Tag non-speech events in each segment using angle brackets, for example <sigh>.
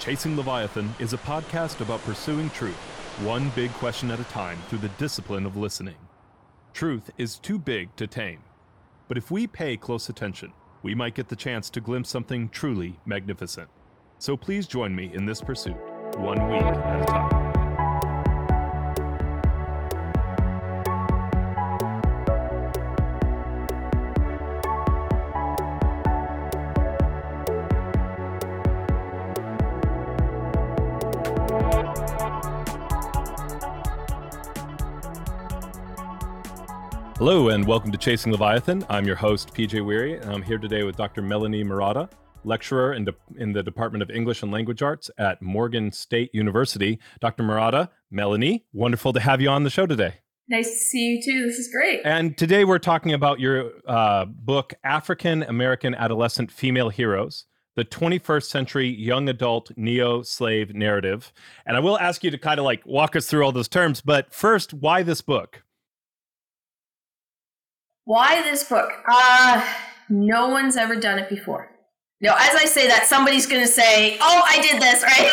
Chasing Leviathan is a podcast about pursuing truth, one big question at a time through the discipline of listening. Truth is too big to tame, but if we pay close attention, we might get the chance to glimpse something truly magnificent. So please join me in this pursuit, one week at a time. Hello, and welcome to Chasing Leviathan. I'm your host, PJ Wehry, and I'm here today with Dr. Melanie Marotta, lecturer in, de- in the Department of English and Language Arts at Morgan State University. Dr. Marotta, Melanie, wonderful to have you on the show today. Nice to see you too. This is great. And today we're talking about your uh, book, African American Adolescent Female Heroes the 21st century young adult neo slave narrative. And I will ask you to kind of like walk us through all those terms, but first, why this book? Why this book? Uh, no one's ever done it before. No, as I say that, somebody's going to say, "Oh, I did this," right?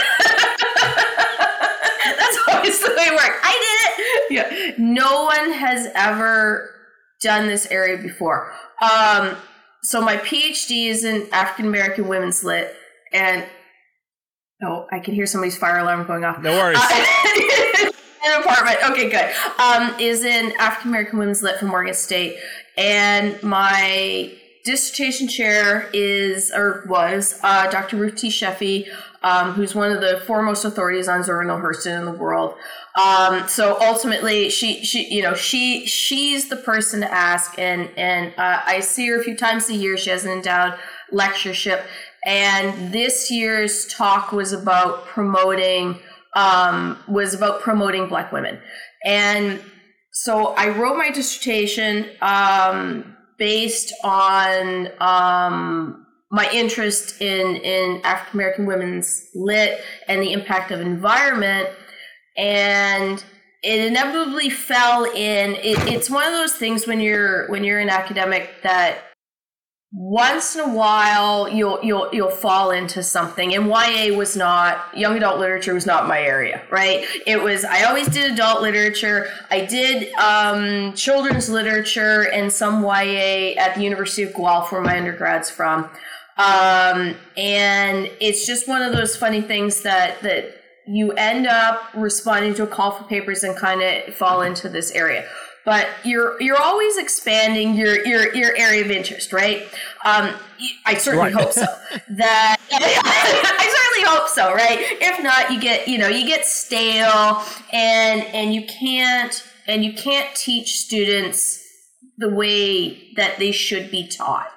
<laughs> That's always the way it works. I did it. Yeah. No one has ever done this area before. Um, so my PhD is in African American women's lit, and oh, I can hear somebody's fire alarm going off. No worries. Uh, <laughs> an apartment. Okay, good. Um, is in African American women's lit from Morgan State, and my dissertation chair is or was uh, Dr. Ruth T. Sheffey, um, who's one of the foremost authorities on Zora Neale Hurston in the world. Um, so ultimately, she she you know she she's the person to ask, and and uh, I see her a few times a year. She has an endowed lectureship, and this year's talk was about promoting um, was about promoting Black women, and so I wrote my dissertation um, based on um, my interest in in African American women's lit and the impact of environment, and it inevitably fell in. It, it's one of those things when you're when you're an academic that once in a while you'll you'll you'll fall into something. And YA was not young adult literature was not my area right? It was I always did adult literature. I did um, children's literature and some YA at the University of Guelph where my undergrad's from. Um, and it's just one of those funny things that that you end up responding to a call for papers and kind of fall into this area but you're you're always expanding your your your area of interest, right? Um, I certainly right. hope so. <laughs> That <laughs> I certainly hope so, right? If not, you get you know you get stale, and and you can't and you can't teach students the way that they should be taught,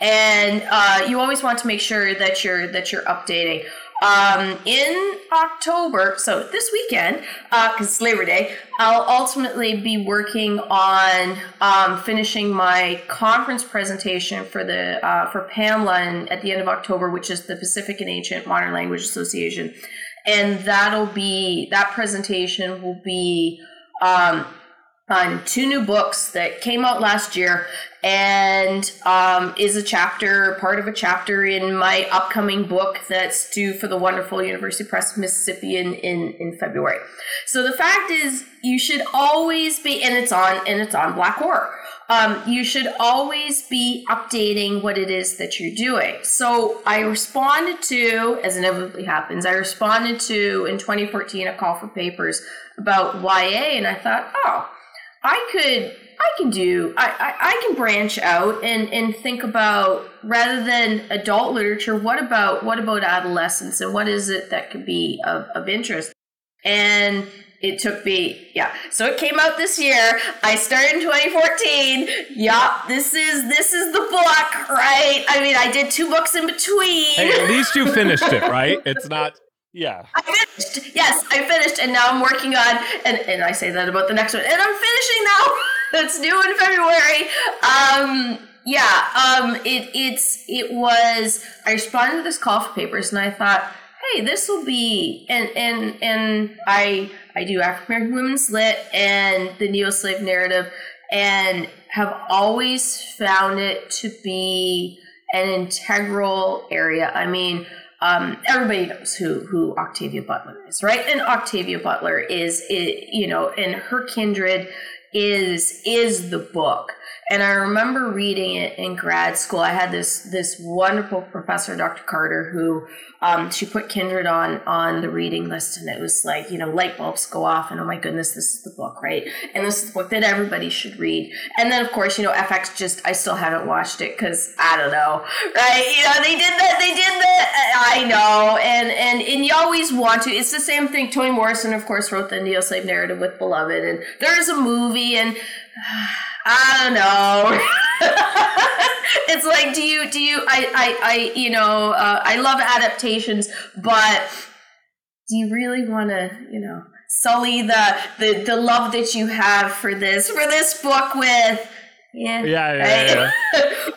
and uh, you always want to make sure that you're that you're updating. Um, in October, so this weekend, because uh, it's Labor Day, I'll ultimately be working on um, finishing my conference presentation for the uh, for PAMLA at the end of October, which is the Pacific and Ancient Modern Language Association, and that'll be that presentation will be um, on two new books that came out last year and um, is a chapter, part of a chapter in my upcoming book that's due for the wonderful University Press of Mississippi in, in, in February. So the fact is, you should always be, and it's on, and it's on Black Horror. Um, you should always be updating what it is that you're doing. So I responded to, as inevitably happens, I responded to in 2014 a call for papers about YA, and I thought, oh, I could I can do I, I, I, can branch out and, and think about rather than adult literature, what about what about adolescence and what is it that could be of, of interest? And it took me yeah. So it came out this year. I started in 2014. Yeah, this is this is the book, right? I mean I did two books in between. Hey, at least you finished it, right? It's not yeah. I finished. Yes, I finished, and now I'm working on, and, and I say that about the next one, and I'm finishing now. <laughs> That's new in February. Um, yeah. Um, it it's it was. I responded to this call for papers, and I thought, hey, this will be, and and and I I do African American women's lit and the neo slave narrative, and have always found it to be an integral area. I mean um, everybody knows who who Octavia Butler is, right? And Octavia Butler is, is you know, and her kindred is is the book. And I remember reading it in grad school. I had this this wonderful professor, Dr. Carter, who um, she put Kindred on on the reading list, and it was like you know light bulbs go off, and oh my goodness, this is the book, right? And this is the book that everybody should read. And then of course, you know, FX just I still haven't watched it because I don't know, right? You know, they did that, they did that. I know, and and and you always want to. It's the same thing. Toni Morrison, of course, wrote the Neo Slave narrative with Beloved, and there's a movie and. <sighs> <sighs> I don't know. <laughs> it's like, do you, do you, I, I, I you know, uh, I love adaptations, but do you really want to, you know, sully the, the, the love that you have for this, for this book with, yeah, yeah, yeah, yeah.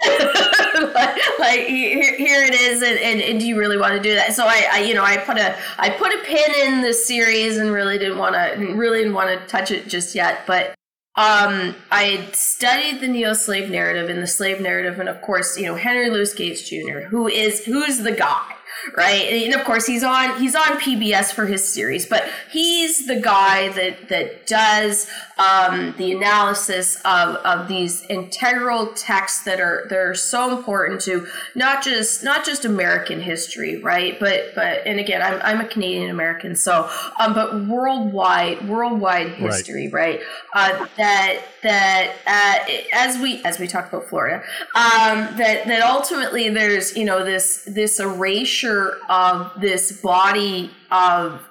<laughs> like, here, here, it is and, and, and, do you really want to do that so I, I, you know i put a i put a pin in the series and really didn't want to really didn't want to touch it just yet but um, I studied the neo slave narrative and the slave narrative, and of course, you know Henry Louis Gates Jr., who is who's the guy right? And of course, he's on he's on PBS for his series, but he's the guy that that does um, the analysis of of these integral texts that are that are so important to not just not just American history, right? But but and again, I'm I'm a Canadian American, so um, but worldwide worldwide history, right? right? Uh, that that uh, as we as we talk about Florida, um, that that ultimately there's you know this this erasure of this body of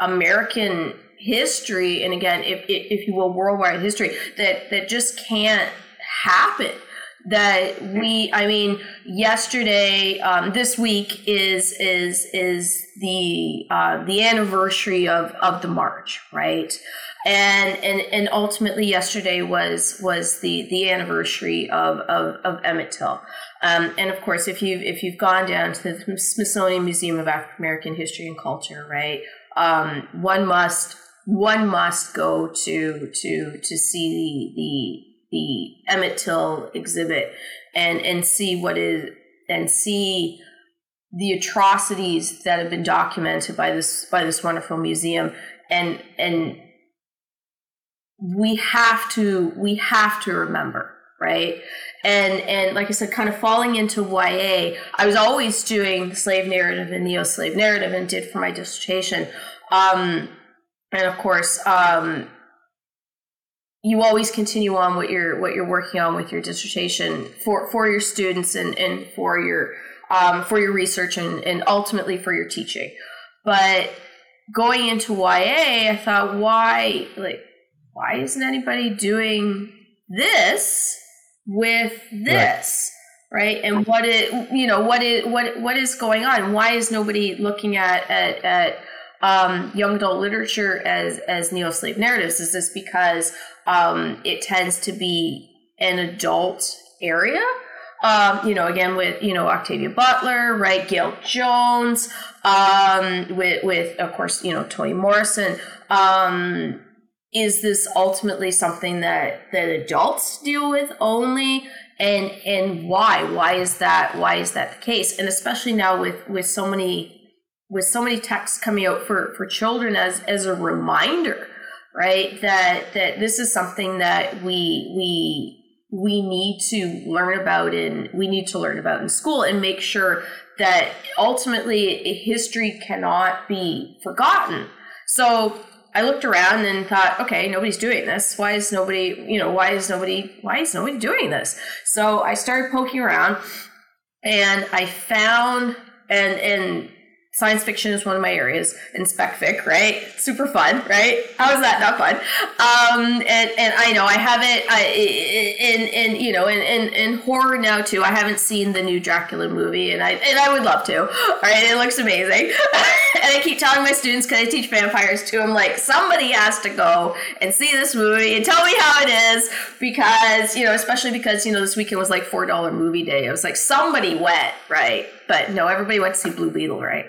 American history, and again, if if you will, worldwide history that that just can't happen. That we i mean yesterday um, this week is is is the uh, the anniversary of of the march right? And and and ultimately yesterday was was the the anniversary of of, of emmett till um, and of course if you've if you've gone down to the smithsonian museum of african american history and culture right um, one must one must go to to to see the the the Emmett Till exhibit and and see what is and see the atrocities that have been documented by this by this wonderful museum. And and we have to we have to remember right and and like i said kind of falling into ya i was always doing slave narrative and neo-slave narrative and did for my dissertation. Um, and of course um, you always continue on what you're what you're working on with your dissertation for for your students and and for your um, for your research and and ultimately for your teaching. But going into YA I thought why like why isn't anybody doing this with this right, right? and what it you know what is what what is going on why is nobody looking at at, at um, young adult literature as as neo slave narratives? Is this because um, it tends to be an adult area? Um, you know, again with you know Octavia Butler, right? Gayl Jones, um, with with of course you know Toni Morrison. Um, is this ultimately something that that adults deal with only? And and why? Why is that? Why is that the case? And especially now with with so many with so many texts coming out for for children as as a reminder right that that this is something that we we we need to learn about and we need to learn about in school and make sure that ultimately history cannot be forgotten so i looked around and thought okay nobody's doing this. Why is nobody you know why is nobody why is nobody doing this? So i started poking around and i found and and science fiction is one of my areas in spec fic right? Super fun right? How is that not fun? Um and and i know i haven't i in in you know in, in in horror now too i haven't seen the new dracula movie and i and i would love to all right? It looks amazing. <laughs> And i keep telling my students because i teach vampires too i'm like somebody has to go and see this movie and tell me how it is because you know especially because you know this weekend was like four dollar movie day. I was like somebody went right but no, everybody went to see Blue Beetle, right?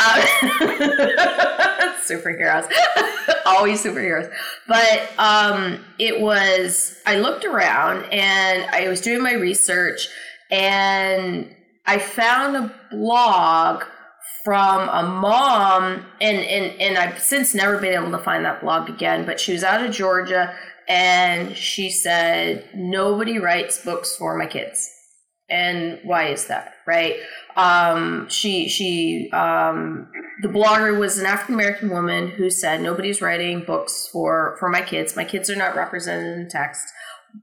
Um, <laughs> superheroes, <laughs> always superheroes. But um, it was, I looked around and I was doing my research and I found a blog from a mom and and and I've since never been able to find that blog again, but she was out of Georgia and she said nobody writes books for my kids. And why is that, right? Um, she she um, the blogger was an African American woman who said nobody's writing books for for my kids. My kids are not represented in text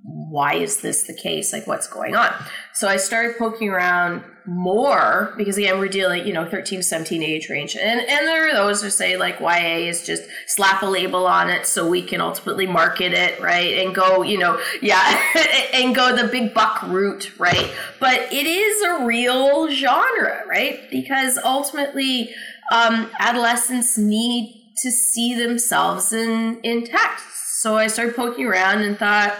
why is this the case? Like, what's going on? So I started poking around more because again, we're dealing, you know, 13 to 17 age range. And, and there are those who say like YA is just slap a label on it so we can ultimately market it, right? And go, you know, yeah, <laughs> and go the big buck route, right? But it is a real genre, right? Because ultimately, um, adolescents need to see themselves in, in text. So I started poking around and thought,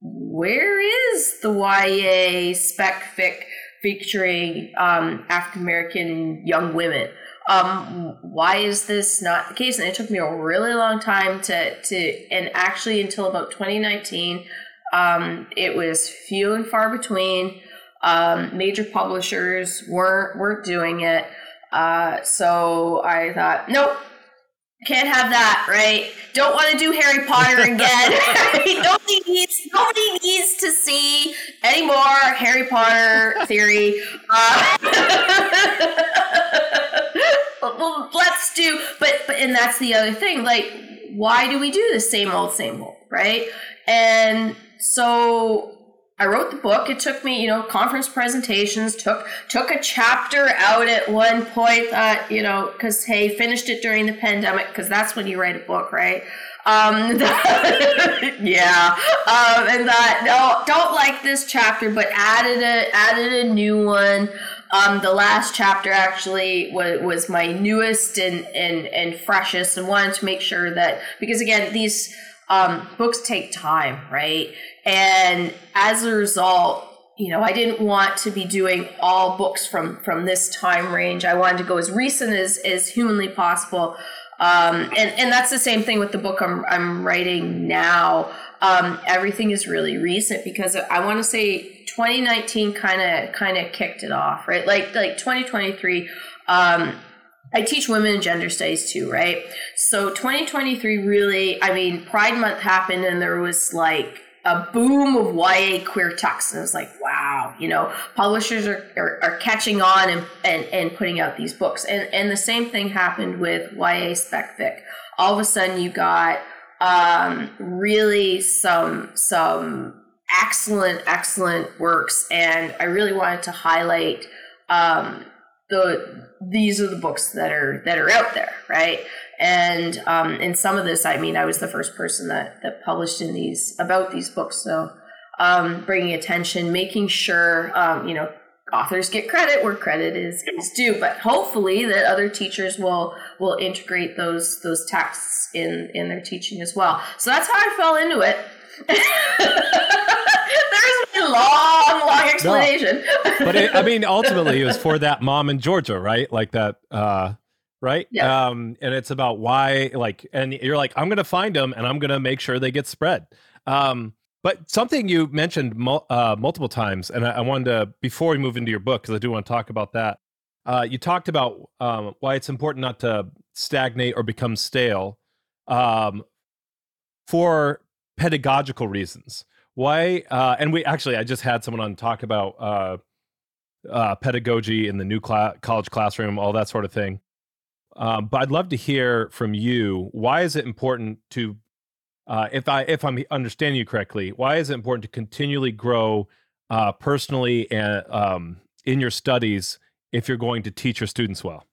where is the YA spec fic featuring um, African American young women? Um, why is this not the case? And it took me a really long time to to, and actually until about 2019, um, it was few and far between. Um, major publishers weren't weren't doing it. Uh, so I thought, nope, can't have that, right? Don't want to do Harry Potter again. <laughs> nobody needs nobody needs to see any more Harry Potter theory. Uh, <laughs> let's do, but but and that's the other thing. Like, why do we do the same old, same old, right? And so I wrote the book. It took me, you know, conference presentations. took took a chapter out at one point. Thought, you know, because hey, finished it during the pandemic because that's when you write a book, right? Um, <laughs> yeah, um, and that no, don't like this chapter, but added a added a new one. Um, the last chapter actually was, was my newest and, and and freshest, and wanted to make sure that because again these um, books take time, right? And as a result, you know, I didn't want to be doing all books from from this time range. I wanted to go as recent as as humanly possible. Um, and and that's the same thing with the book I'm I'm writing now. Um, everything is really recent because I want to say 2019 kind of kind of kicked it off, right? Like like 2023. Um, I teach women and gender studies too, right? So 2023 really, I mean, Pride Month happened and there was like a boom of YA queer texts. And it was like, wow, you know, publishers are, are, are, catching on and, and, and putting out these books. And, and the same thing happened with YA spec fic. All of a sudden you got um, really some, some excellent, excellent works. And I really wanted to highlight um, the these are the books that are that are out there, right? And um, in some of this, I mean, I was the first person that that published in these about these books. So um, bringing attention, making sure um, you know authors get credit where credit is, is due. But hopefully that other teachers will will integrate those those texts in in their teaching as well. So that's how I fell into it. <laughs> There's a long, long explanation. No. But it, I <laughs> mean, ultimately, it was for that mom in Georgia, right? Like that, uh, right? Yeah. Um, and it's about why, like, and you're like, I'm going to find them and I'm going to make sure they get spread. Um, but something you mentioned mul- uh, multiple times, and I, I, wanted to, before we move into your book, because I do want to talk about that. Uh, you talked about um, why it's important not to stagnate or become stale um, for pedagogical reasons. Why? Uh, and we actually, I just had someone on talk about uh, uh, pedagogy in the new cl- college classroom, all that sort of thing. Um, but I'd love to hear from you. Why is it important to, uh, if I if I'm understanding you correctly, why is it important to continually grow uh, personally and um, in your studies if you're going to teach your students well?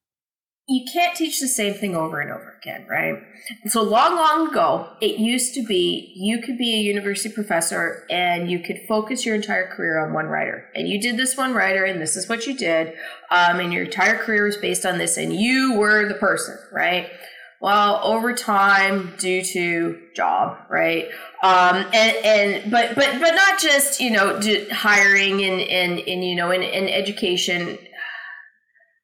You can't teach the same thing over and over again, right? so long, long ago, it used to be you could be a university professor and you could focus your entire career on one writer. And you did this one writer, and this is what you did. Um, and your entire career was based on this, and you were the person, right? Well, over time, due to job, right? Um, and, and but but but not just you know hiring and and, and you know in, in education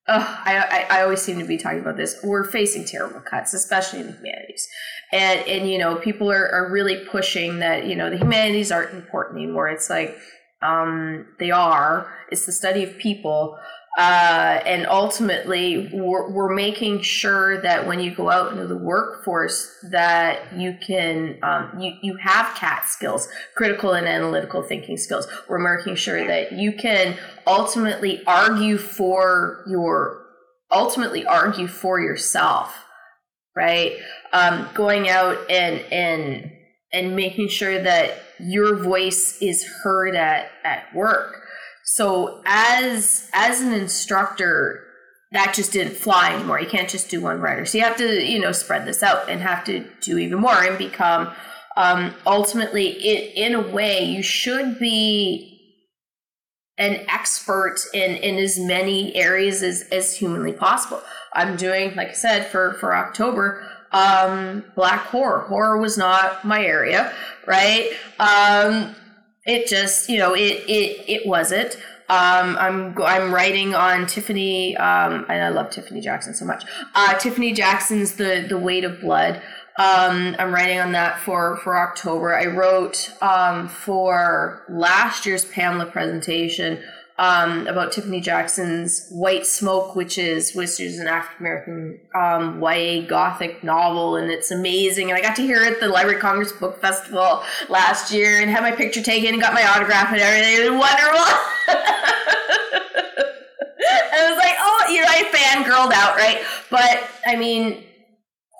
I, I, I always seem to be talking about this. We're facing terrible cuts, especially in the humanities, and and you know people are, are really pushing that you know the humanities aren't important anymore. It's like um, they are. It's the study of people. Uh, and ultimately, we're, we're, making sure that when you go out into the workforce, that you can um, you you have CAT skills, critical and analytical thinking skills. We're making sure that you can ultimately argue for your ultimately argue for yourself, right? Um, going out and and and making sure that your voice is heard at at work so as as an instructor, that just didn't fly anymore. You can't just do one writer. So you have to, you know, spread this out and have to do even more and become um, ultimately it, in a way you should be an expert in in as many areas as, as humanly possible. I'm doing, like I said, for for October, um, black horror. Horror was not my area, right? Um, it just you know it it it wasn't um, I'm I'm writing on Tiffany, um, and I love Tiffany Jackson so much. Uh, Tiffany Jackson's the the Weight of Blood. Um, I'm writing on that for for October. I wrote um, for last year's PAMLA presentation um, about Tiffany Jackson's White Smoke, which is which is an African American um, YA Gothic novel, and it's amazing. And I got to hear it at the Library of Congress Book Festival last year, and had my picture taken, and got my autograph and everything. It was wonderful. <laughs> I was like, oh, you know, I fangirled out, right? But I mean,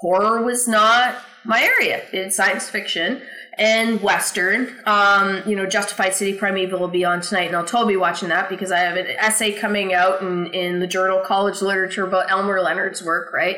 horror was not my area. It's science fiction and Western. Um, you know, Justified City Primeval will be on tonight, and I'll totally be watching that because I have an essay coming out in, in the journal College Literature about Elmore Leonard's work, right?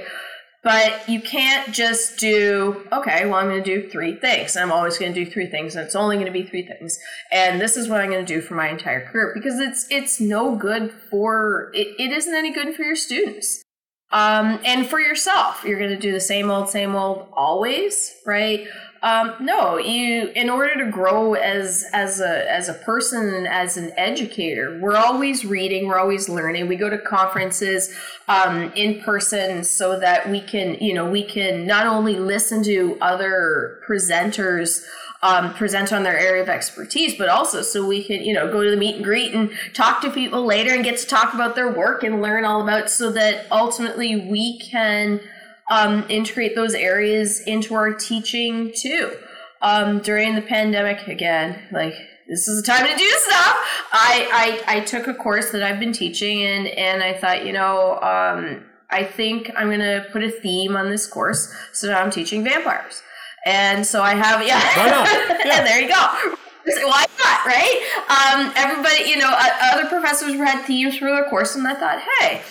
But you can't just do, okay, well, I'm going to do three things. I'm always going to do three things, and it's only going to be three things. And this is what I'm going to do for my entire career because it's it's no good for, it, it isn't any good for your students. Um, and for yourself, you're going to do the same old, same old always, right? Um, no, you in order to grow as as a as a person as an educator, we're always reading, we're always learning. We go to conferences um, in person so that we can, you know, we can not only listen to other presenters. Um, present on their area of expertise, but also so we can, you know, go to the meet and greet and talk to people later and get to talk about their work and learn all about so that ultimately we can um, integrate those areas into our teaching too. Um, during the pandemic, again, like this is the time to do stuff. I, I I took a course that I've been teaching, and and I thought, you know, um, I think I'm gonna put a theme on this course. So now I'm teaching vampires, and so I have yeah, <laughs> yeah. and there you go. Why not, right? Um, everybody, you know, other professors had themes for their course, and I thought, hey,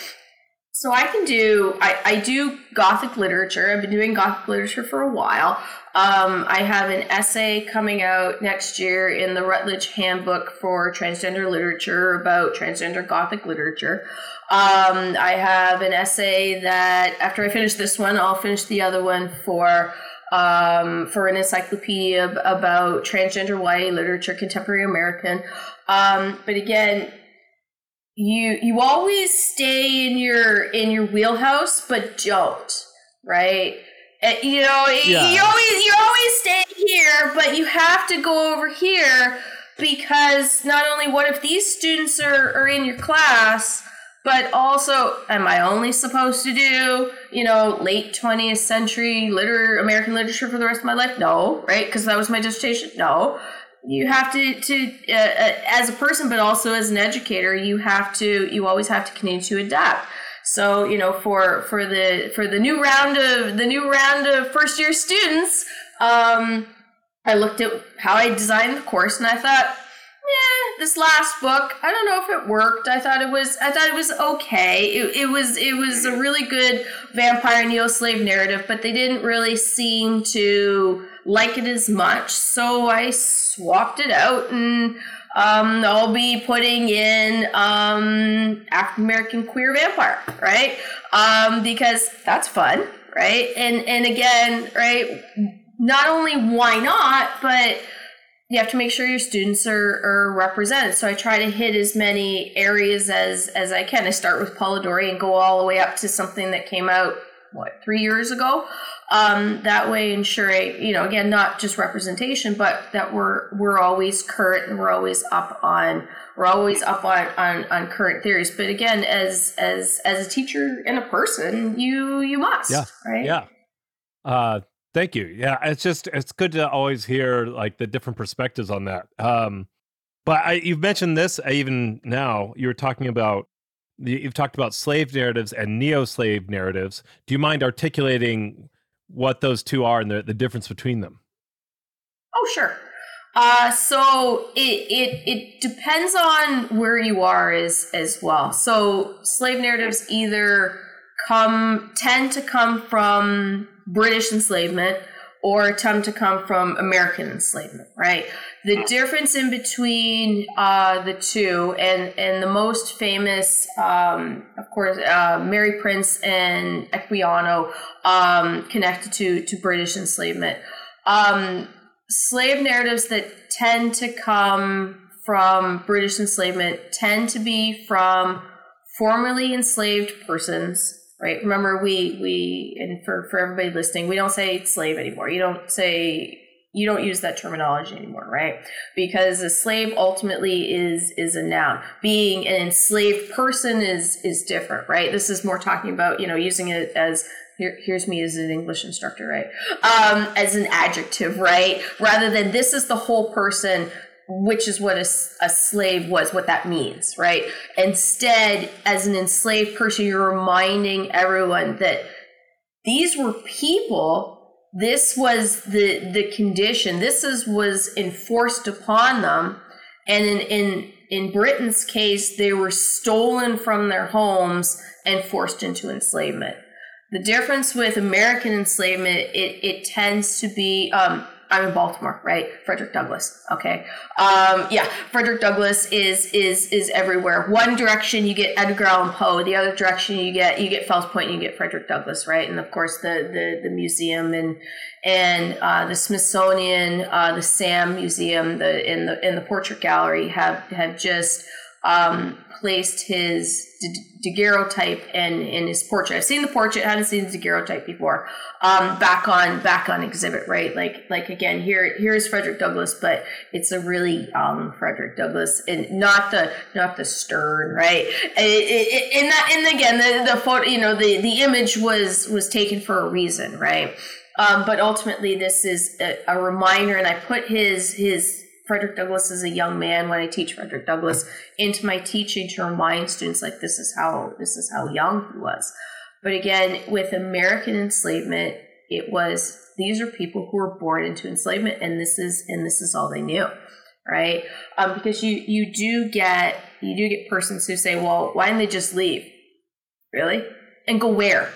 so I can do I, I do Gothic literature. I've been doing Gothic literature for a while. Um, I have an essay coming out next year in the Routledge Handbook for Transgender Literature about transgender Gothic literature. Um, I have an essay that after I finish this one, I'll finish the other one for um, for an encyclopedia about transgender YA literature, contemporary American. Um, but again, you you always stay in your in your wheelhouse but don't right? Eh, you know yeah. you always you always stay here but you have to go over here because not only what if these students are, are in your class but also am i only supposed to do you know late 20th century liter american literature for the rest of my life? No right? Because that was my dissertation? No you have to to uh, uh, as a person but also as an educator you have to you always have to continue to adapt. So you know for for the for the new round of the new round of first year students um i looked at how i designed the course and i thought yeah this last book i don't know if it worked. I thought it was i thought it was okay. It, it was it was a really good vampire neo-slave narrative but they didn't really seem to like it as much. So I swapped it out and um, I'll be putting in um, African American queer vampire, right? Um, because that's fun, right? And and again, right? Not only why not, but you have to make sure your students are, are represented. So I try to hit as many areas as as I can. I start with Polidori and go all the way up to something that came out what three years ago Um, that way, ensuring you know again not just representation, but that we're we're always current and we're always up on we're always up on, on on current theories. But again, as as as a teacher and a person, you you must yeah right yeah. Uh, thank you. Yeah, it's just it's good to always hear like the different perspectives on that. Um, but I, you've mentioned this even now. You were talking about you've talked about slave narratives and neo-slave narratives. Do you mind articulating what those two are and the, the difference between them? Oh, sure. Uh, so it, it it depends on where you are as as well. So slave narratives either come tend to come from British enslavement or tend to come from American enslavement, right? The difference in between uh, the two, and and the most famous, um, of course, uh, Mary Prince and Equiano, um, connected to to British enslavement. Um, slave narratives that tend to come from British enslavement tend to be from formerly enslaved persons right remember we we and for for everybody listening we don't say slave anymore you don't say you don't use that terminology anymore right because a slave ultimately is is a noun being an enslaved person is is different right this is more talking about you know using it as here, here's me as an English instructor, right? Um, as an adjective, right? Rather than this is the whole person, which is what a, a slave was, what that means, right? Instead, as an enslaved person, you're reminding everyone that these were people. This was the the condition. This is was enforced upon them, and in in in Britain's case, they were stolen from their homes and forced into enslavement. The difference with American enslavement, it, it tends to be, um, I'm in Baltimore, right? Frederick Douglass. Okay. Um, yeah, Frederick Douglass is is is everywhere. One direction you get Edgar Allan Poe, the other direction you get you get Fells Point, and you get Frederick Douglass, right? And of course the the, the museum and and uh, the Smithsonian, uh, the Sam Museum, the in the in the portrait gallery have have just um, placed his daguerreotype in in his portrait. I've seen the portrait, hadn't seen the daguerreotype before. Um, back on back on exhibit, right? Like like again, here here's Frederick Douglass, but it's a really young Frederick Douglass, and not the not the stern, right? In that, and again, the the photo, you know, the the image was was taken for a reason, right? Um, but ultimately, this is a, a reminder, and I put his his Frederick Douglass as a young man when I teach Frederick Douglass into my teaching to remind students like this is how this is how young he was. But again, with American enslavement, it was these are people who were born into enslavement, and this is and this is all they knew, right? Um, because you you do get you do get persons who say, well, why didn't they just leave? Really? And go where?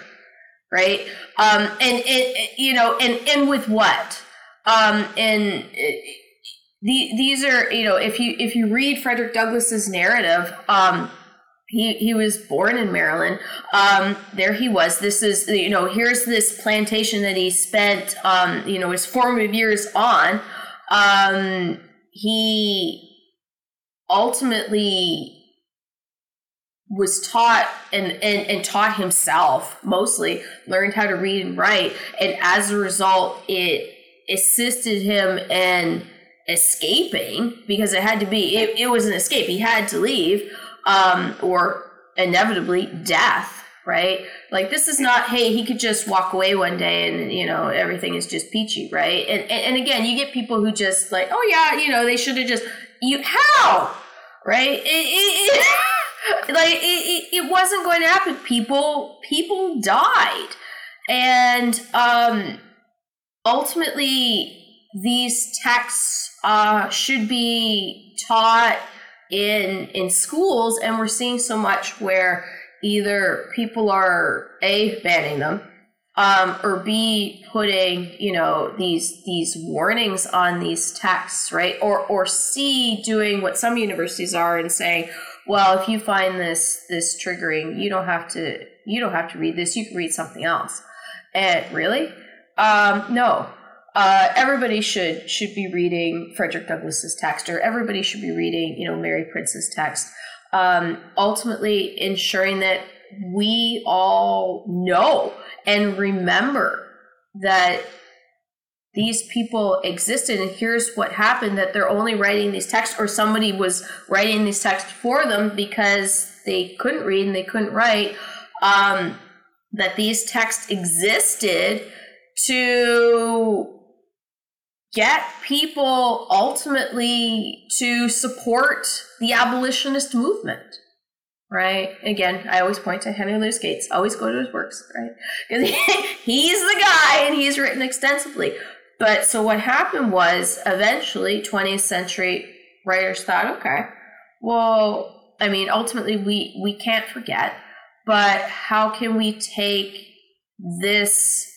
Right? Um, and it, you know, and and with what? Um, and the, these are you know if you if you read Frederick Douglass's narrative, um, he he was born in Maryland. Um, there he was. This is you know here's this plantation that he spent um, you know his formative years on. Um, he ultimately was taught and, and and taught himself mostly learned how to read and write and as a result it assisted him in escaping because it had to be it, it was an escape. He had to leave um, or inevitably death right? Like this is not hey he could just walk away one day and you know everything is just peachy right? And and, and again you get people who just like oh yeah you know they should have just you how? Right? It, it, it <laughs> like it, it wasn't going to happen. People people died. And um ultimately these texts uh, should be taught in in schools, and we're seeing so much where either people are a banning them um, or b putting you know these these warnings on these texts right? Or or c doing what some universities are and saying well if you find this this triggering you don't have to you don't have to read this you can read something else. And really? Um, no uh, everybody should should be reading Frederick Douglass's text, or everybody should be reading, you know, Mary Prince's text. Um, ultimately, ensuring that we all know and remember that these people existed and here's what happened that they're only writing these texts or somebody was writing these texts for them because they couldn't read and they couldn't write um, that these texts existed to get people ultimately to support the abolitionist movement right? Again i always point to henry louis gates. Always go to his works right? <laughs> Because he's the guy and he's written extensively. But so what happened was eventually 20th century writers thought, okay, well, I mean, ultimately we we can't forget, but how can we take this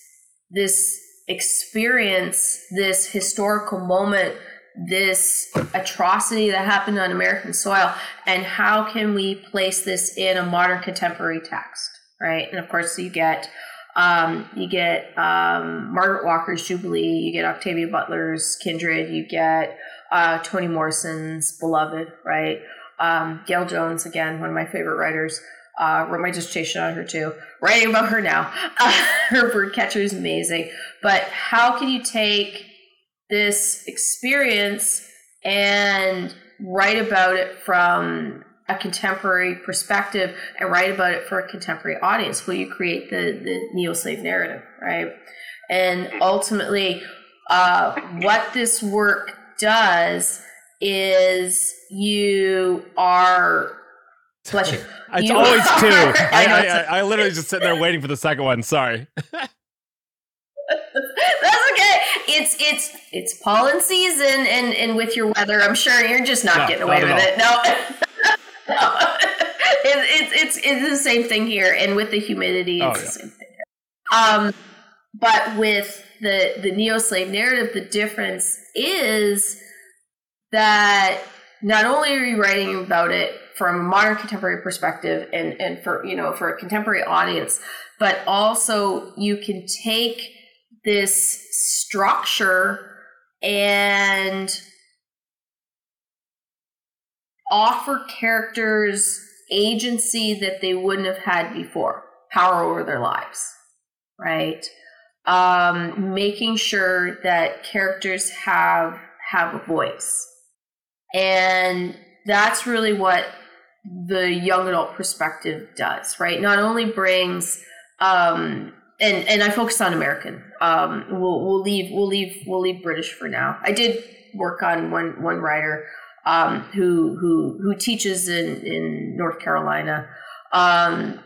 this experience, this historical moment, this atrocity that happened on American soil, and how can we place this in a modern contemporary text, right? And of course, you get um, you get um, Margaret Walker's Jubilee, you get Octavia Butler's Kindred, you get uh, Toni Morrison's Beloved, right? Um, Gayl Jones, again, one of my favorite writers. Uh, wrote my dissertation on her too. Writing about her now. <laughs> Her bird catcher is amazing. But how can you take this experience and write about it from a contemporary perspective and write about it for a contemporary audience? Will you create the, the neo slave narrative, right? And ultimately, uh, what this work does is you are. Bless you. It's you always are, two. <laughs> I, I, I, I literally just sitting there waiting for the second one. Sorry. <laughs> It's it's it's pollen season, and and with your weather, I'm sure you're just not no, getting away not with it. No. <laughs> <laughs> it, it's, it's it's the same thing here, and with the humidity, it's oh, yeah. the same thing. Here. Um, but with the the neo slave narrative, the difference is that not only are you writing about it from a modern contemporary perspective and and for you know for a contemporary audience, but also you can take this structure and offer characters agency that they wouldn't have had before, power over their lives, right? Um, making sure that characters have have a voice, and that's really what the young adult perspective does, right? Not only brings um, and and I focus on American. Um, we'll we'll leave we'll leave we'll leave British for now. I did work on one one writer um, who who who teaches in in North Carolina, um,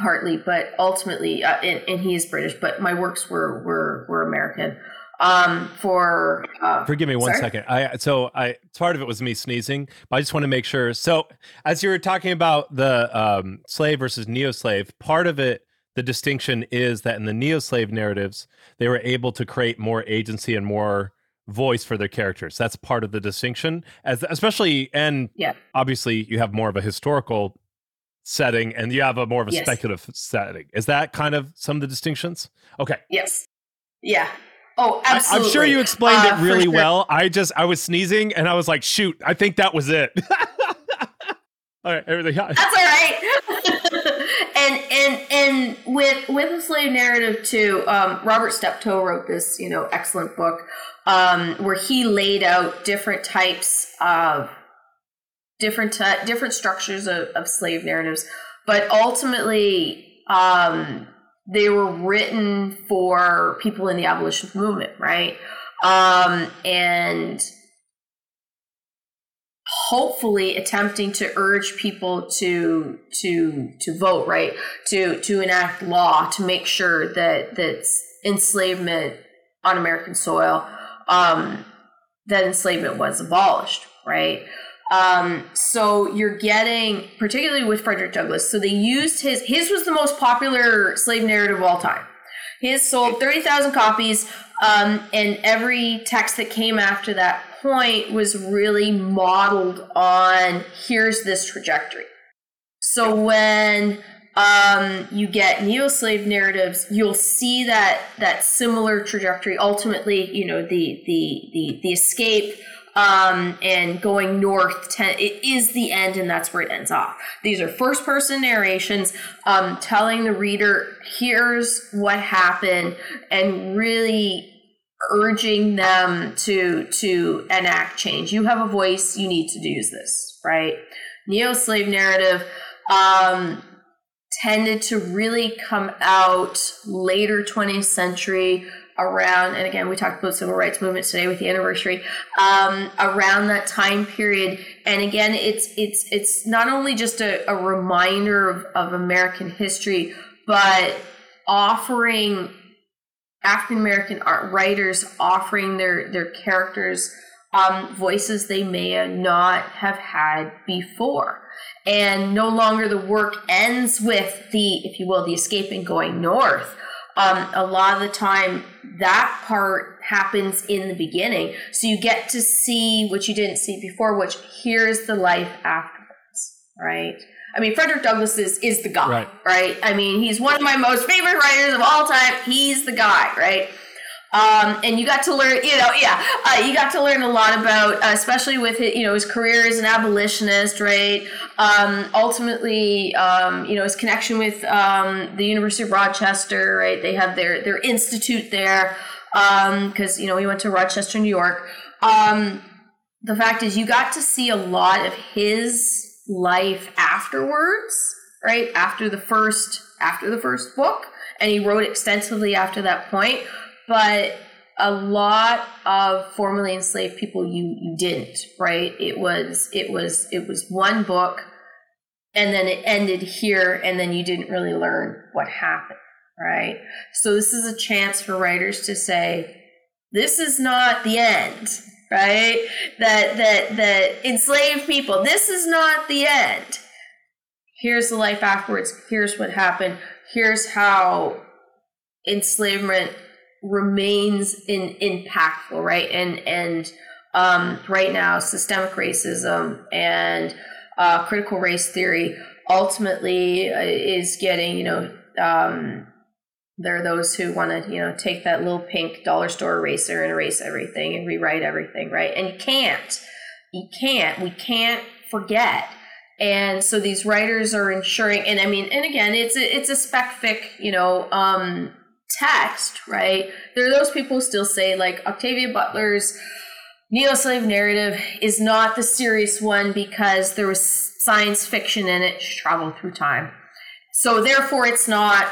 Hartley, but ultimately, uh, and, and, he is British. But my works were were were American. Um, for uh, forgive me one sorry? second. I so I part of it was me sneezing, but I just want to make sure. So as you were talking about the um, slave versus neo-slave, part of it the distinction is that in the neo-slave narratives they were able to create more agency and more voice for their characters. That's part of the distinction, as especially and yeah. obviously you have more of a historical setting and you have a more of a yes. speculative setting. Is that kind of some of the distinctions? Okay. Yes. Yeah. Oh, absolutely. I, am sure you explained uh, it really sure. well. I just I was sneezing and I was like, shoot, I think that was it. <laughs> all right, everything. That's all right. And and and with with the slave narrative too, um, Robert Stepto wrote this, you know, excellent book um, where he laid out different types of different uh, different structures of, of, slave narratives, but ultimately um, they were written for people in the abolition movement, right? Um, and hopefully attempting to urge people to to to vote right to to enact law to make sure that that enslavement on american soil um, that enslavement was abolished, right? Um, so you're getting, particularly with Frederick Douglass, so they used his, his was the most popular slave narrative of all time. His sold 30,000 copies, um, and every text that came after that point was really modeled on here's this trajectory. So when um, you get neo-slave narratives, you'll see that that similar trajectory. Ultimately, you know, the the the the escape um, and going north ten, it is the end and that's where it ends off these are first person narrations um, telling the reader here's what happened and really urging them to to enact change. You have a voice you need to use this right? Neo-slave narrative um, tended to really come out later 20th century around and again we talked about civil rights movement today with the anniversary um, around that time period. And again it's it's it's not only just a, a reminder of, of american history but offering african american art writers offering their their characters um, voices they may not have had before. And no longer the work ends with the if you will the escape and going north. Um, a lot of the time that part happens in the beginning. So you get to see what you didn't see before which here's the life afterwards right i mean frederick douglass is, is the guy right. right i mean he's one of my most favorite writers of all time he's the guy right um, and you got to learn, you know, yeah, uh, you got to learn a lot about, uh, especially with his, you know his career as an abolitionist, right? Um, ultimately, um, you know, his connection with um, the University of Rochester, right? They have their their institute there because um, you know he went to Rochester, New York. Um, the fact is, you got to see a lot of his life afterwards, right? After the first after the first book, and he wrote extensively after that point but a lot of formerly enslaved people you you didn't right? It was it was it was one book and then it ended here and then you didn't really learn what happened right? So this is a chance for writers to say this is not the end right? That that that enslaved people. This is not the end. Here's the life afterwards. Here's what happened. Here's how enslavement remains in impactful, right? And and um, right now, systemic racism and uh, critical race theory ultimately uh, is getting, you know, um, there are those who want to, you know, take that little pink dollar store eraser and erase everything and rewrite everything, right? And you can't. You can't. We can't forget. And so these writers are ensuring, and I mean, and again, it's a, it's a spec fic, you know, um, text, right? There are those people who still say like Octavia Butler's neo-slave narrative is not the serious one because there was science fiction in it. She traveled through time, so therefore it's not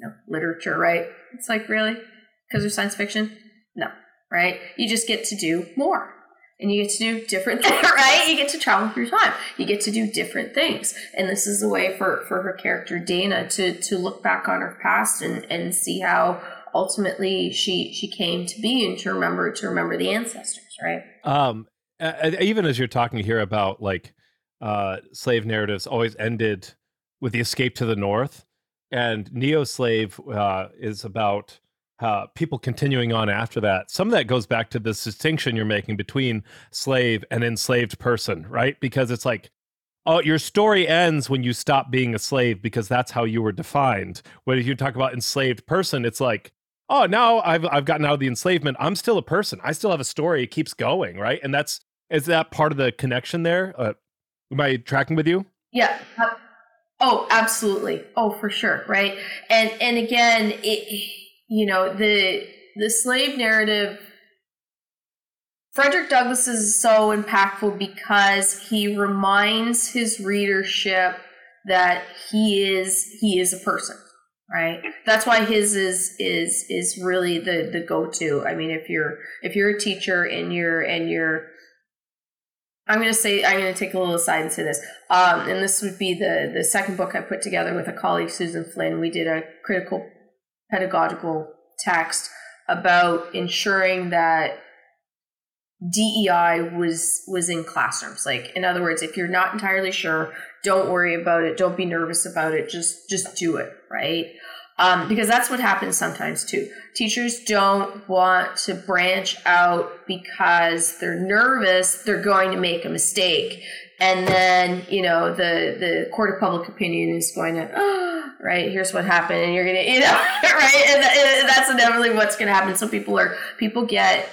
you know, literature, right? It's like really because there's science fiction? No, right? You just get to do more and you get to do different <laughs> things, right? You get to travel through time. You get to do different things. And this is a way for, for her character Dana to to look back on her past and, and see how ultimately she she came to be and to remember to remember the ancestors, right? Um even as you're talking here about like uh slave narratives always ended with the escape to the north and neo slave uh is about uh, people continuing on after that. Some of that goes back to this distinction you're making between slave and enslaved person, right? Because it's like, oh, your story ends when you stop being a slave because that's how you were defined. When you talk about enslaved person, it's like, oh, now I've I've gotten out of the enslavement. I'm still a person. I still have a story. It keeps going, right? And that's is that part of the connection there? Uh, am I tracking with you? Yeah. Oh, absolutely. Oh, for sure. Right. And and again, it you know the the slave narrative Frederick Douglass is so impactful because he reminds his readership that he is he is a person right that's why his is is is really the the go-to i mean if you're if you're a teacher and you're and you're i'm going to say i'm going to take a little aside and say this um, and this would be the the second book i put together with a colleague susan flynn we did a critical pedagogical text about ensuring that DEI was was in classrooms. Like in other words, if you're not entirely sure, don't worry about it. Don't be nervous about it. Just just do it, right? Um, because that's what happens sometimes too. Teachers don't want to branch out because they're nervous they're going to make a mistake, and then you know the the court of public opinion is going to. Oh, <gasps> right? Here's what happened, and you're gonna, you know, <laughs> right? And, and that's inevitably what's gonna happen. So people are people get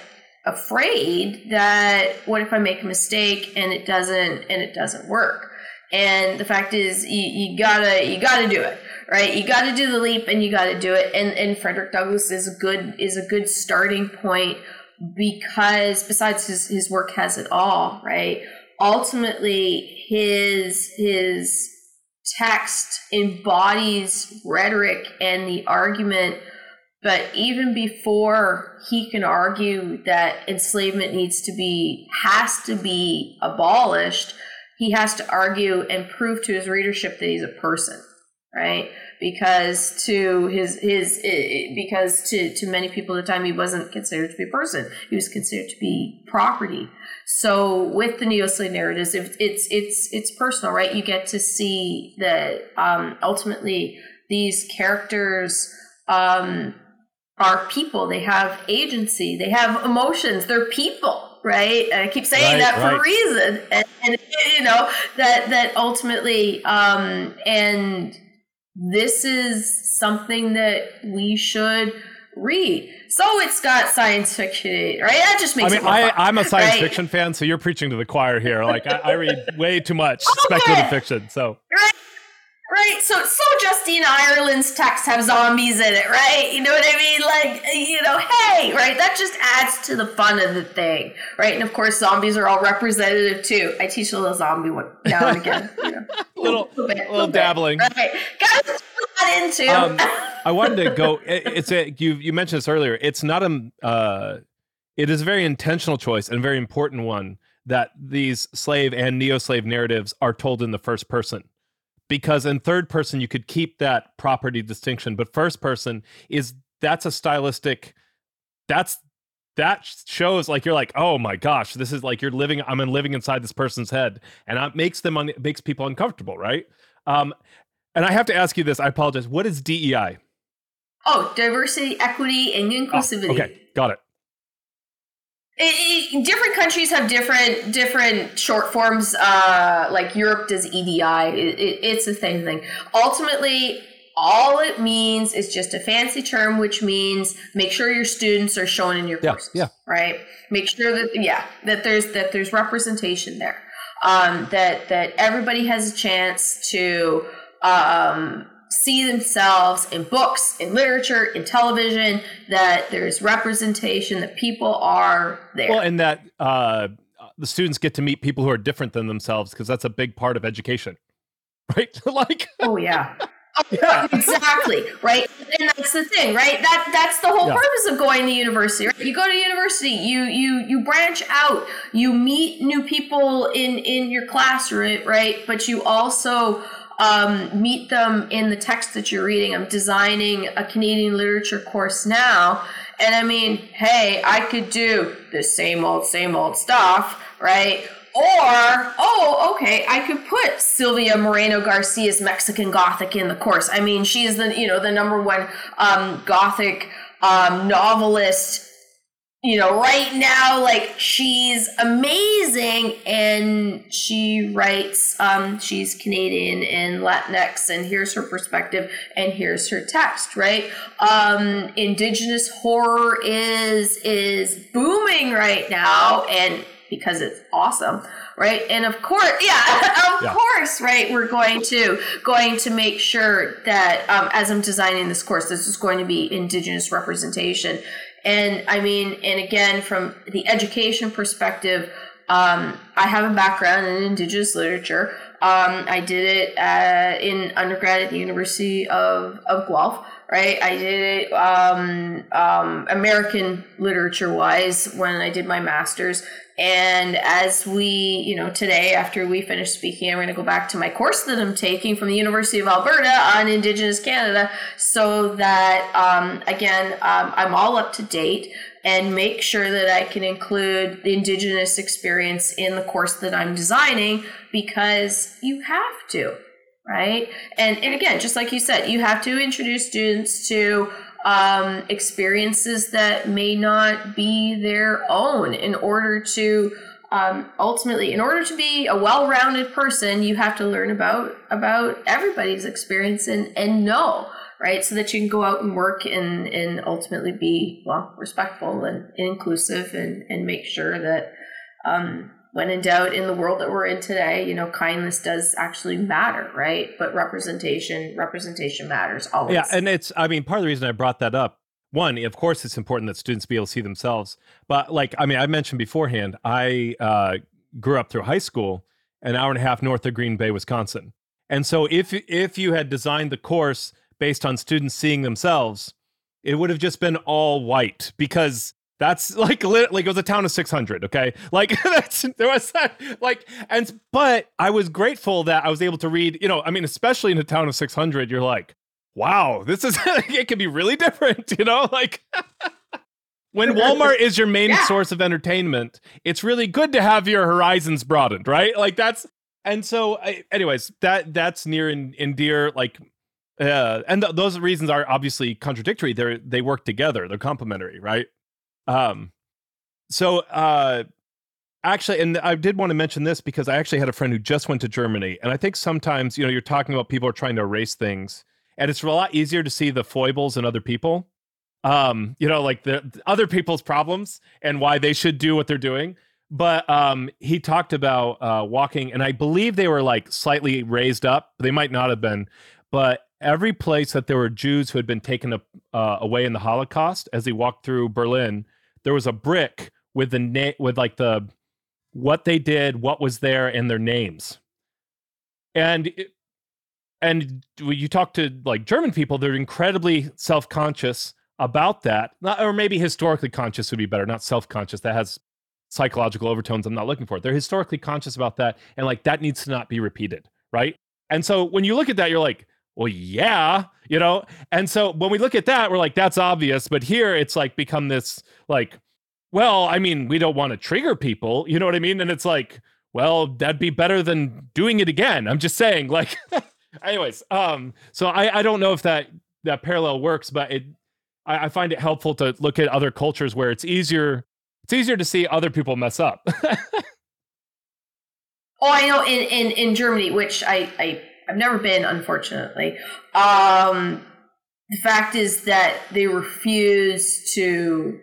afraid that what if I make a mistake and it doesn't and it doesn't work? And the fact is, you, you gotta you gotta do it, right? You gotta do the leap and you gotta do it. And and Frederick Douglass is a good is a good starting point because besides his his work has it all, right? Ultimately, his his text embodies rhetoric and the argument but even before he can argue that enslavement needs to be, has to be abolished, he has to argue and prove to his readership that he's a person, right? Because to his his because to to many people at the time he wasn't considered to be a person; he was considered to be property. So with the neo-slave narratives, it's it's it's personal, right? You get to see that um, ultimately these characters. Um, are people. They have agency. They have emotions. They're people, right? And I keep saying right, that for right. a reason. And, and, you know that that ultimately, um, and this is something that we should read. So it's got science fiction, right? That just makes. I mean, I, am a science right? fiction fan, so you're preaching to the choir here. Like I, I read way too much <laughs> okay. speculative fiction. So right. Right, so so Justina Ireland's text have zombies in it, right? You know what I mean? Like, you know, hey, right? That just adds to the fun of the thing, right? And of course, zombies are all representative too. I teach a little zombie one now and again, you know, <laughs> little, little, bit, little, little dabbling. Bit. Right, guys, into. Um, <laughs> I wanted to go. It's a you. You mentioned this earlier. It's not a. Uh, it is a very intentional choice and very important one that these slave and neo-slave narratives are told in the first person because in third person you could keep that property distinction but first person is that's a stylistic that's that shows like you're like oh my gosh this is like you're living i'm in living inside this person's head and it makes them un- makes people uncomfortable right? Um and i have to ask you this i apologize what is dei oh diversity equity and inclusivity. oh, okay got it it, it, different countries have different different short forms. Uh, like Europe does EDI. It, it's the same thing. Ultimately, all it means is just a fancy term, which means make sure your students are shown in your yeah, courses. Yeah. Right. Make sure that yeah that there's that there's representation there. Um, that that everybody has a chance to um, see themselves in books, in literature, in television, that there's representation, that people are there. Well, and that uh, the students get to meet people who are different than themselves because that's a big part of education, <laughs> right? <laughs> like, oh, yeah. Oh, <laughs> yeah. exactly right and that's the thing right that that's the whole yeah. purpose of going to university right you go to university you you you branch out you meet new people in in your classroom right but you also um, meet them in the text that you're reading. I'm designing a Canadian literature course now. And I mean, hey, I could do the same old, same old stuff, right? Or, oh, okay, I could put Silvia Moreno-Garcia's Mexican Gothic in the course. I mean, she's the, you know, the number one um, Gothic um, novelist you know, right now, like she's amazing and she writes, um, she's Canadian and Latinx, and here's her perspective and here's her text, right? Um, indigenous horror is is booming right now, and because it's awesome right and of course <laughs> yeah of yeah. course right we're going to going to make sure that um, as i'm designing this course this is going to be indigenous representation and I mean, and again, from the education perspective, um, I have a background in Indigenous literature. Um, I did it uh, in undergrad at the University of, of Guelph, right? I did it um, um American literature wise when I did my master's. And as we, you know, today after we finish speaking, I'm going to go back to my course that I'm taking from the University of Alberta on Indigenous Canada so that, um, again, um, I'm all up to date and make sure that I can include the Indigenous experience in the course that I'm designing because you have to, right? And, and again, just like you said, you have to introduce students to um, experiences that may not be their own in order to um, ultimately in order to be a well-rounded person you have to learn about about everybody's experience and and know right? So that you can go out and work and, and ultimately be, well, respectful and, inclusive and, and make sure that um, when in doubt in the world that we're in today, you know, kindness does actually matter, right? But representation, representation matters always. Yeah, and it's I mean, part of the reason I brought that up, one, of course it's important that students be able to see themselves. But like I mean, I mentioned beforehand, I uh, grew up through high school an hour and a half north of Green Bay, Wisconsin. And so if if you had designed the course based on students seeing themselves, it would have just been all white because that's like like it was a town of 600. Okay, like <laughs> that's there was that like and but I was grateful that I was able to read. You know, I mean, especially in a town of 600, you're like, wow, this is <laughs> it can be really different. <laughs> You know, like. when Walmart is your main yeah. source of entertainment, it's really good to have your horizons broadened, right? Like that's and so anyways, that that's near and, and dear like uh and th- those reasons are obviously contradictory. They're they work together. They're complementary, right? Um, so uh, actually, and I did want to mention this because I actually had a friend who just went to Germany, and I think sometimes you know you're talking about people are trying to erase things, and it's a lot easier to see the foibles in other people. Um, you know, like the other people's problems and why they should do what they're doing. But um, he talked about uh, walking, and I believe they were like slightly raised up. They might not have been, but every place that there were Jews who had been taken up, uh, away in the Holocaust, as he walked through Berlin, there was a brick with the name with like the what they did, what was there, and their names. And and you talk to like German people, they're incredibly self conscious about that, not, or maybe historically conscious would be better, not self conscious. That has psychological overtones I'm not looking for. They're historically conscious about that, and like that needs to not be repeated, right? And so when you look at that, you're like, well, yeah, you know? And so when we look at that, we're like, that's obvious. But here it's like become this, like, well, I mean, we don't want to trigger people. You know what I mean? And it's like, well, that'd be better than doing it again. I'm just saying, like, <laughs> anyways, um, so I, I don't know if that that parallel works, but it I, I find it helpful to look at other cultures where it's easier it's easier to see other people mess up. <laughs> oh, I know in, in, in Germany, which I, I I've never been, unfortunately. Um, the fact is that they refuse to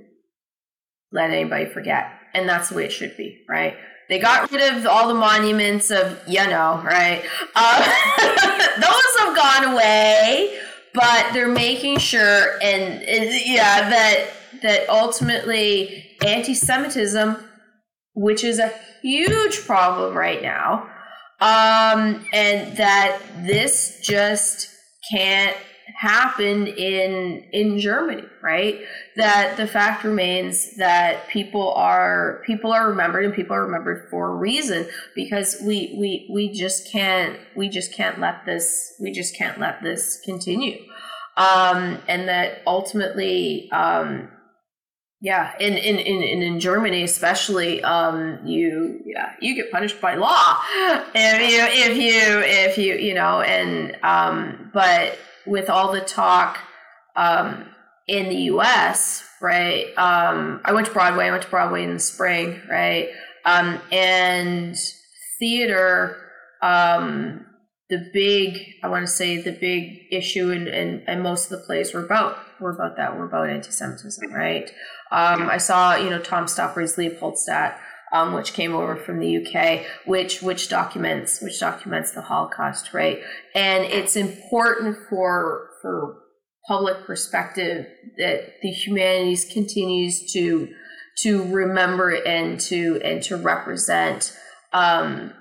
let anybody forget, and that's the way it should be, right? They got rid of all the monuments of, you know, right? Uh, <laughs> those have gone away, but they're making sure, and, and yeah, that that ultimately anti-Semitism, which is a huge problem right now, um, and that this just can't happen in in Germany, right? That the fact remains that people are people are remembered and people are remembered for a reason because we we we just can't we just can't let this we just can't let this continue. Um, and that ultimately um, yeah, in in in in Germany especially, um, you yeah you get punished by law if you if you if you you know and um, but with all the talk um, in the U.S. right, um, I went to Broadway. I went to Broadway in the spring, right, um, and theater. Um, the big I want to say the big issue and, and, most of the plays were about were about that were about anti-Semitism, right? Um, I saw, you know, Tom Stoppard's Leopoldstadt, um, which came over from the UK, which which documents which documents the Holocaust, right? And it's important for for public perspective that the humanities continues to to remember and to and to represent um,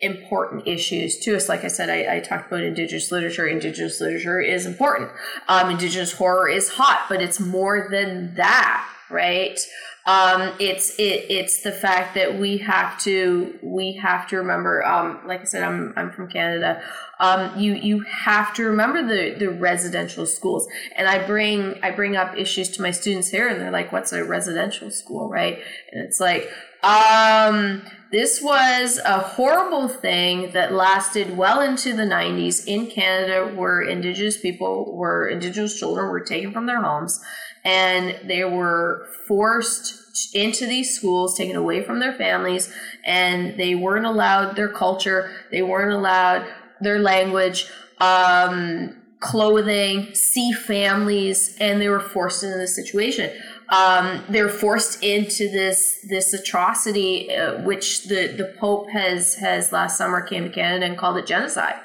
important issues to us. Like I said, I, I, talked about indigenous literature. Indigenous literature is important. Um, indigenous horror is hot, but it's more than that right? Um, it's it, it's the fact that we have to we have to remember. Um, like I said, I'm I'm from Canada. Um, you you have to remember the the residential schools, and I bring I bring up issues to my students here, and they're like, "What's a residential school?" Right? And it's like, um, this was a horrible thing that lasted well into the 90s in Canada, where Indigenous people were Indigenous children were taken from their homes and they were forced into these schools, taken away from their families, and they weren't allowed their culture, they weren't allowed their language. Um, clothing, see families, and they were forced into this situation. Um, they're forced into this this atrocity, uh, which the the Pope has has last summer came to Canada and called it genocide.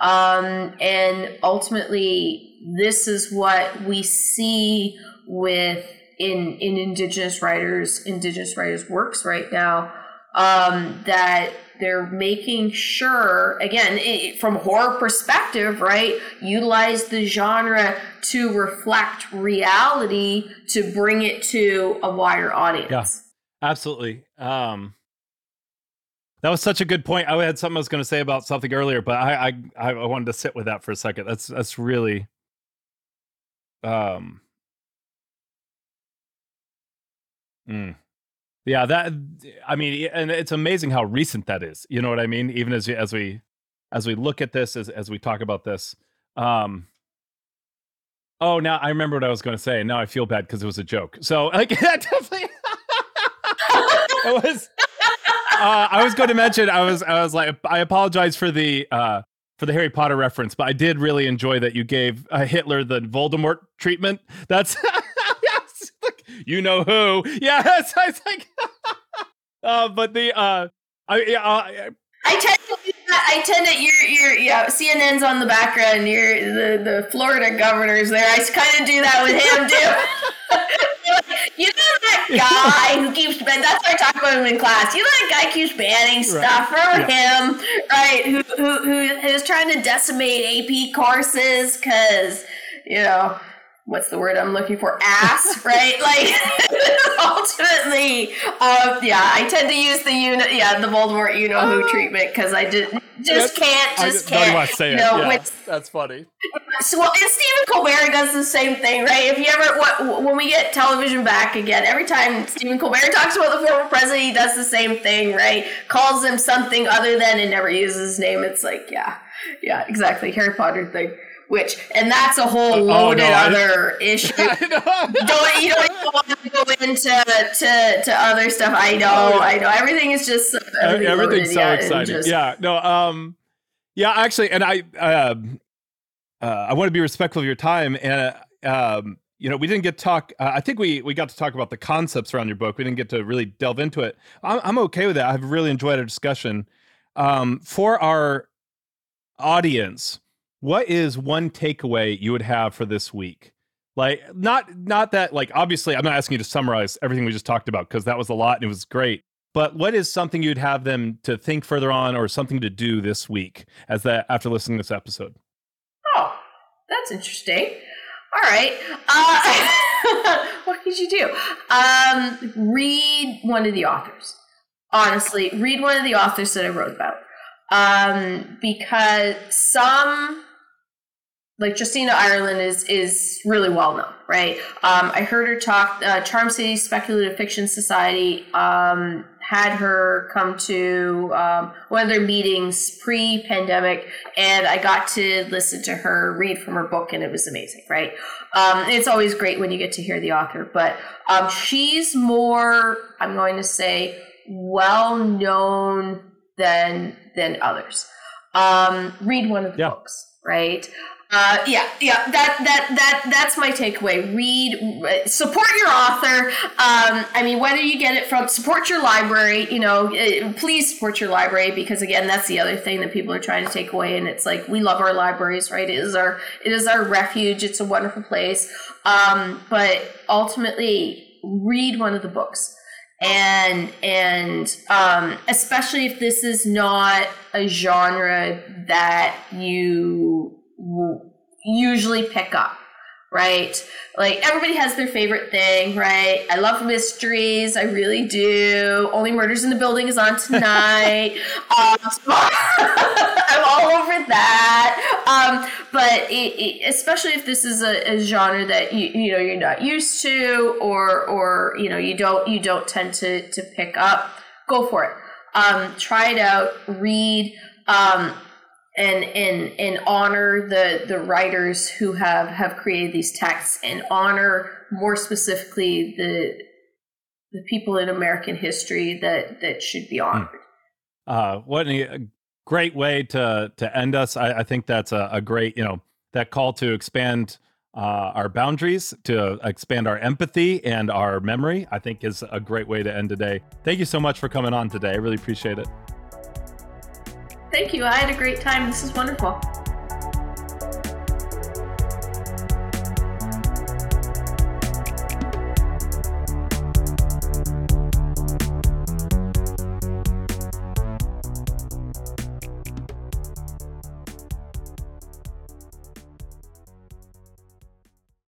Um, and ultimately, this is what we see with in in Indigenous writers Indigenous writers works right now. Um, that they're making sure again it, from horror perspective right utilize the genre to reflect reality to bring it to a wider audience. Yeah absolutely. Um that was such a good point. I had something i was going to say about something earlier but I, I i wanted to sit with that for a second. That's that's really um mm. Yeah, that I mean, and it's amazing how recent that is. You know what I mean? Even as as we as we look at this, as as we talk about this. Um, oh, now I remember what I was going to say. Now I feel bad because it was a joke. So <laughs> like, that definitely, <laughs> it was. Uh, I was going to mention. I was. I was like. I apologize for the. uh for the Harry Potter reference, but I did really enjoy that you gave uh, Hitler the Voldemort treatment. That's <laughs> you know who. Yes, <laughs> I was like, <laughs> uh, but the uh, I, uh, I tend to I tend to you're you're yeah CNN's on the background. You're the the Florida governor's there. I kind of do that with him too. <laughs> you know that guy who keeps ban- that's why I talk about him in class. You know that guy keeps banning stuff. Right. Remember yeah. him, right? Who, who who is trying to decimate AP courses because you know what's the word I'm looking for? Ass, <laughs> right? like <laughs> ultimately, um, yeah, I tend to use the unit, yeah, the Voldemort you know who treatment because I just just can't, just I can't. say you know, it. Yeah, that's funny. <laughs> So, well, and Stephen Colbert does the same thing, right? If you ever, what, when we get television back again, every time Stephen Colbert talks about the former president, he does the same thing, right? Calls him something other than and never uses his name. It's like, yeah, yeah, exactly. Harry Potter thing which and that's a whole loaded oh, no, other <laughs> issue. don't you don't even want to go into to, to other stuff. I know, oh. I know. Everything is just everything's, everything's so exciting. Just, yeah, no, um, yeah, actually, and I, uh, uh, I want to be respectful of your time, and uh, um, you know, we didn't get to talk. Uh, I think we we got to talk about the concepts around your book. We didn't get to really delve into it. I'm, I'm okay with that. I've really enjoyed our discussion. Um, for our audience, what is one takeaway you would have for this week? Like not not that like obviously I'm not asking you to summarize everything we just talked about because that was a lot and it was great. But what is something you'd have them to think further on or something to do this week as that after listening to this episode? Oh, that's interesting. All right. Uh, <laughs> what could you do? Um, read one of the authors. Honestly, read one of the authors that I wrote about. Um, because some like Justina Ireland is is really well known, right? Um, I heard her talk. Uh, Charm City Speculative Fiction Society um, had her come to um, one of their meetings pre-pandemic, and I got to listen to her read from her book, and it was amazing, right? Um, it's always great when you get to hear the author, but um, she's more, I'm going to say, well known than than others. Um, read one of the yeah. books right? Uh, yeah, yeah, that that that that's my takeaway. Read, support your author. Um, I mean, whether you get it from support your library, you know, uh, please support your library because again, that's the other thing that people are trying to take away. And it's like we love our libraries, right? It is our it is our refuge. It's a wonderful place. Um, but ultimately, read one of the books and and um, especially if this is not a genre that you usually pick up right? Like everybody has their favorite thing, right? I love mysteries, I really do. Only Murders in the Building is on tonight. <laughs> um, <laughs> I'm all over that. Um, but it, it, especially if this is a, a, genre that you you know you're not used to, or or you know you don't you don't tend to to pick up, go for it. Um, try it out. Read. Um, and and and honor the the writers who have have created these texts and honor more specifically the the people in American history that that should be hmm. honored. Uh, what a great way to to end us. I, I think that's a, a, great you know that call to expand. Uh, our boundaries to expand our empathy and our memory, I think, is a great way to end today. Thank you so much for coming on today. I really appreciate it. Thank you. I had a great time. This is wonderful.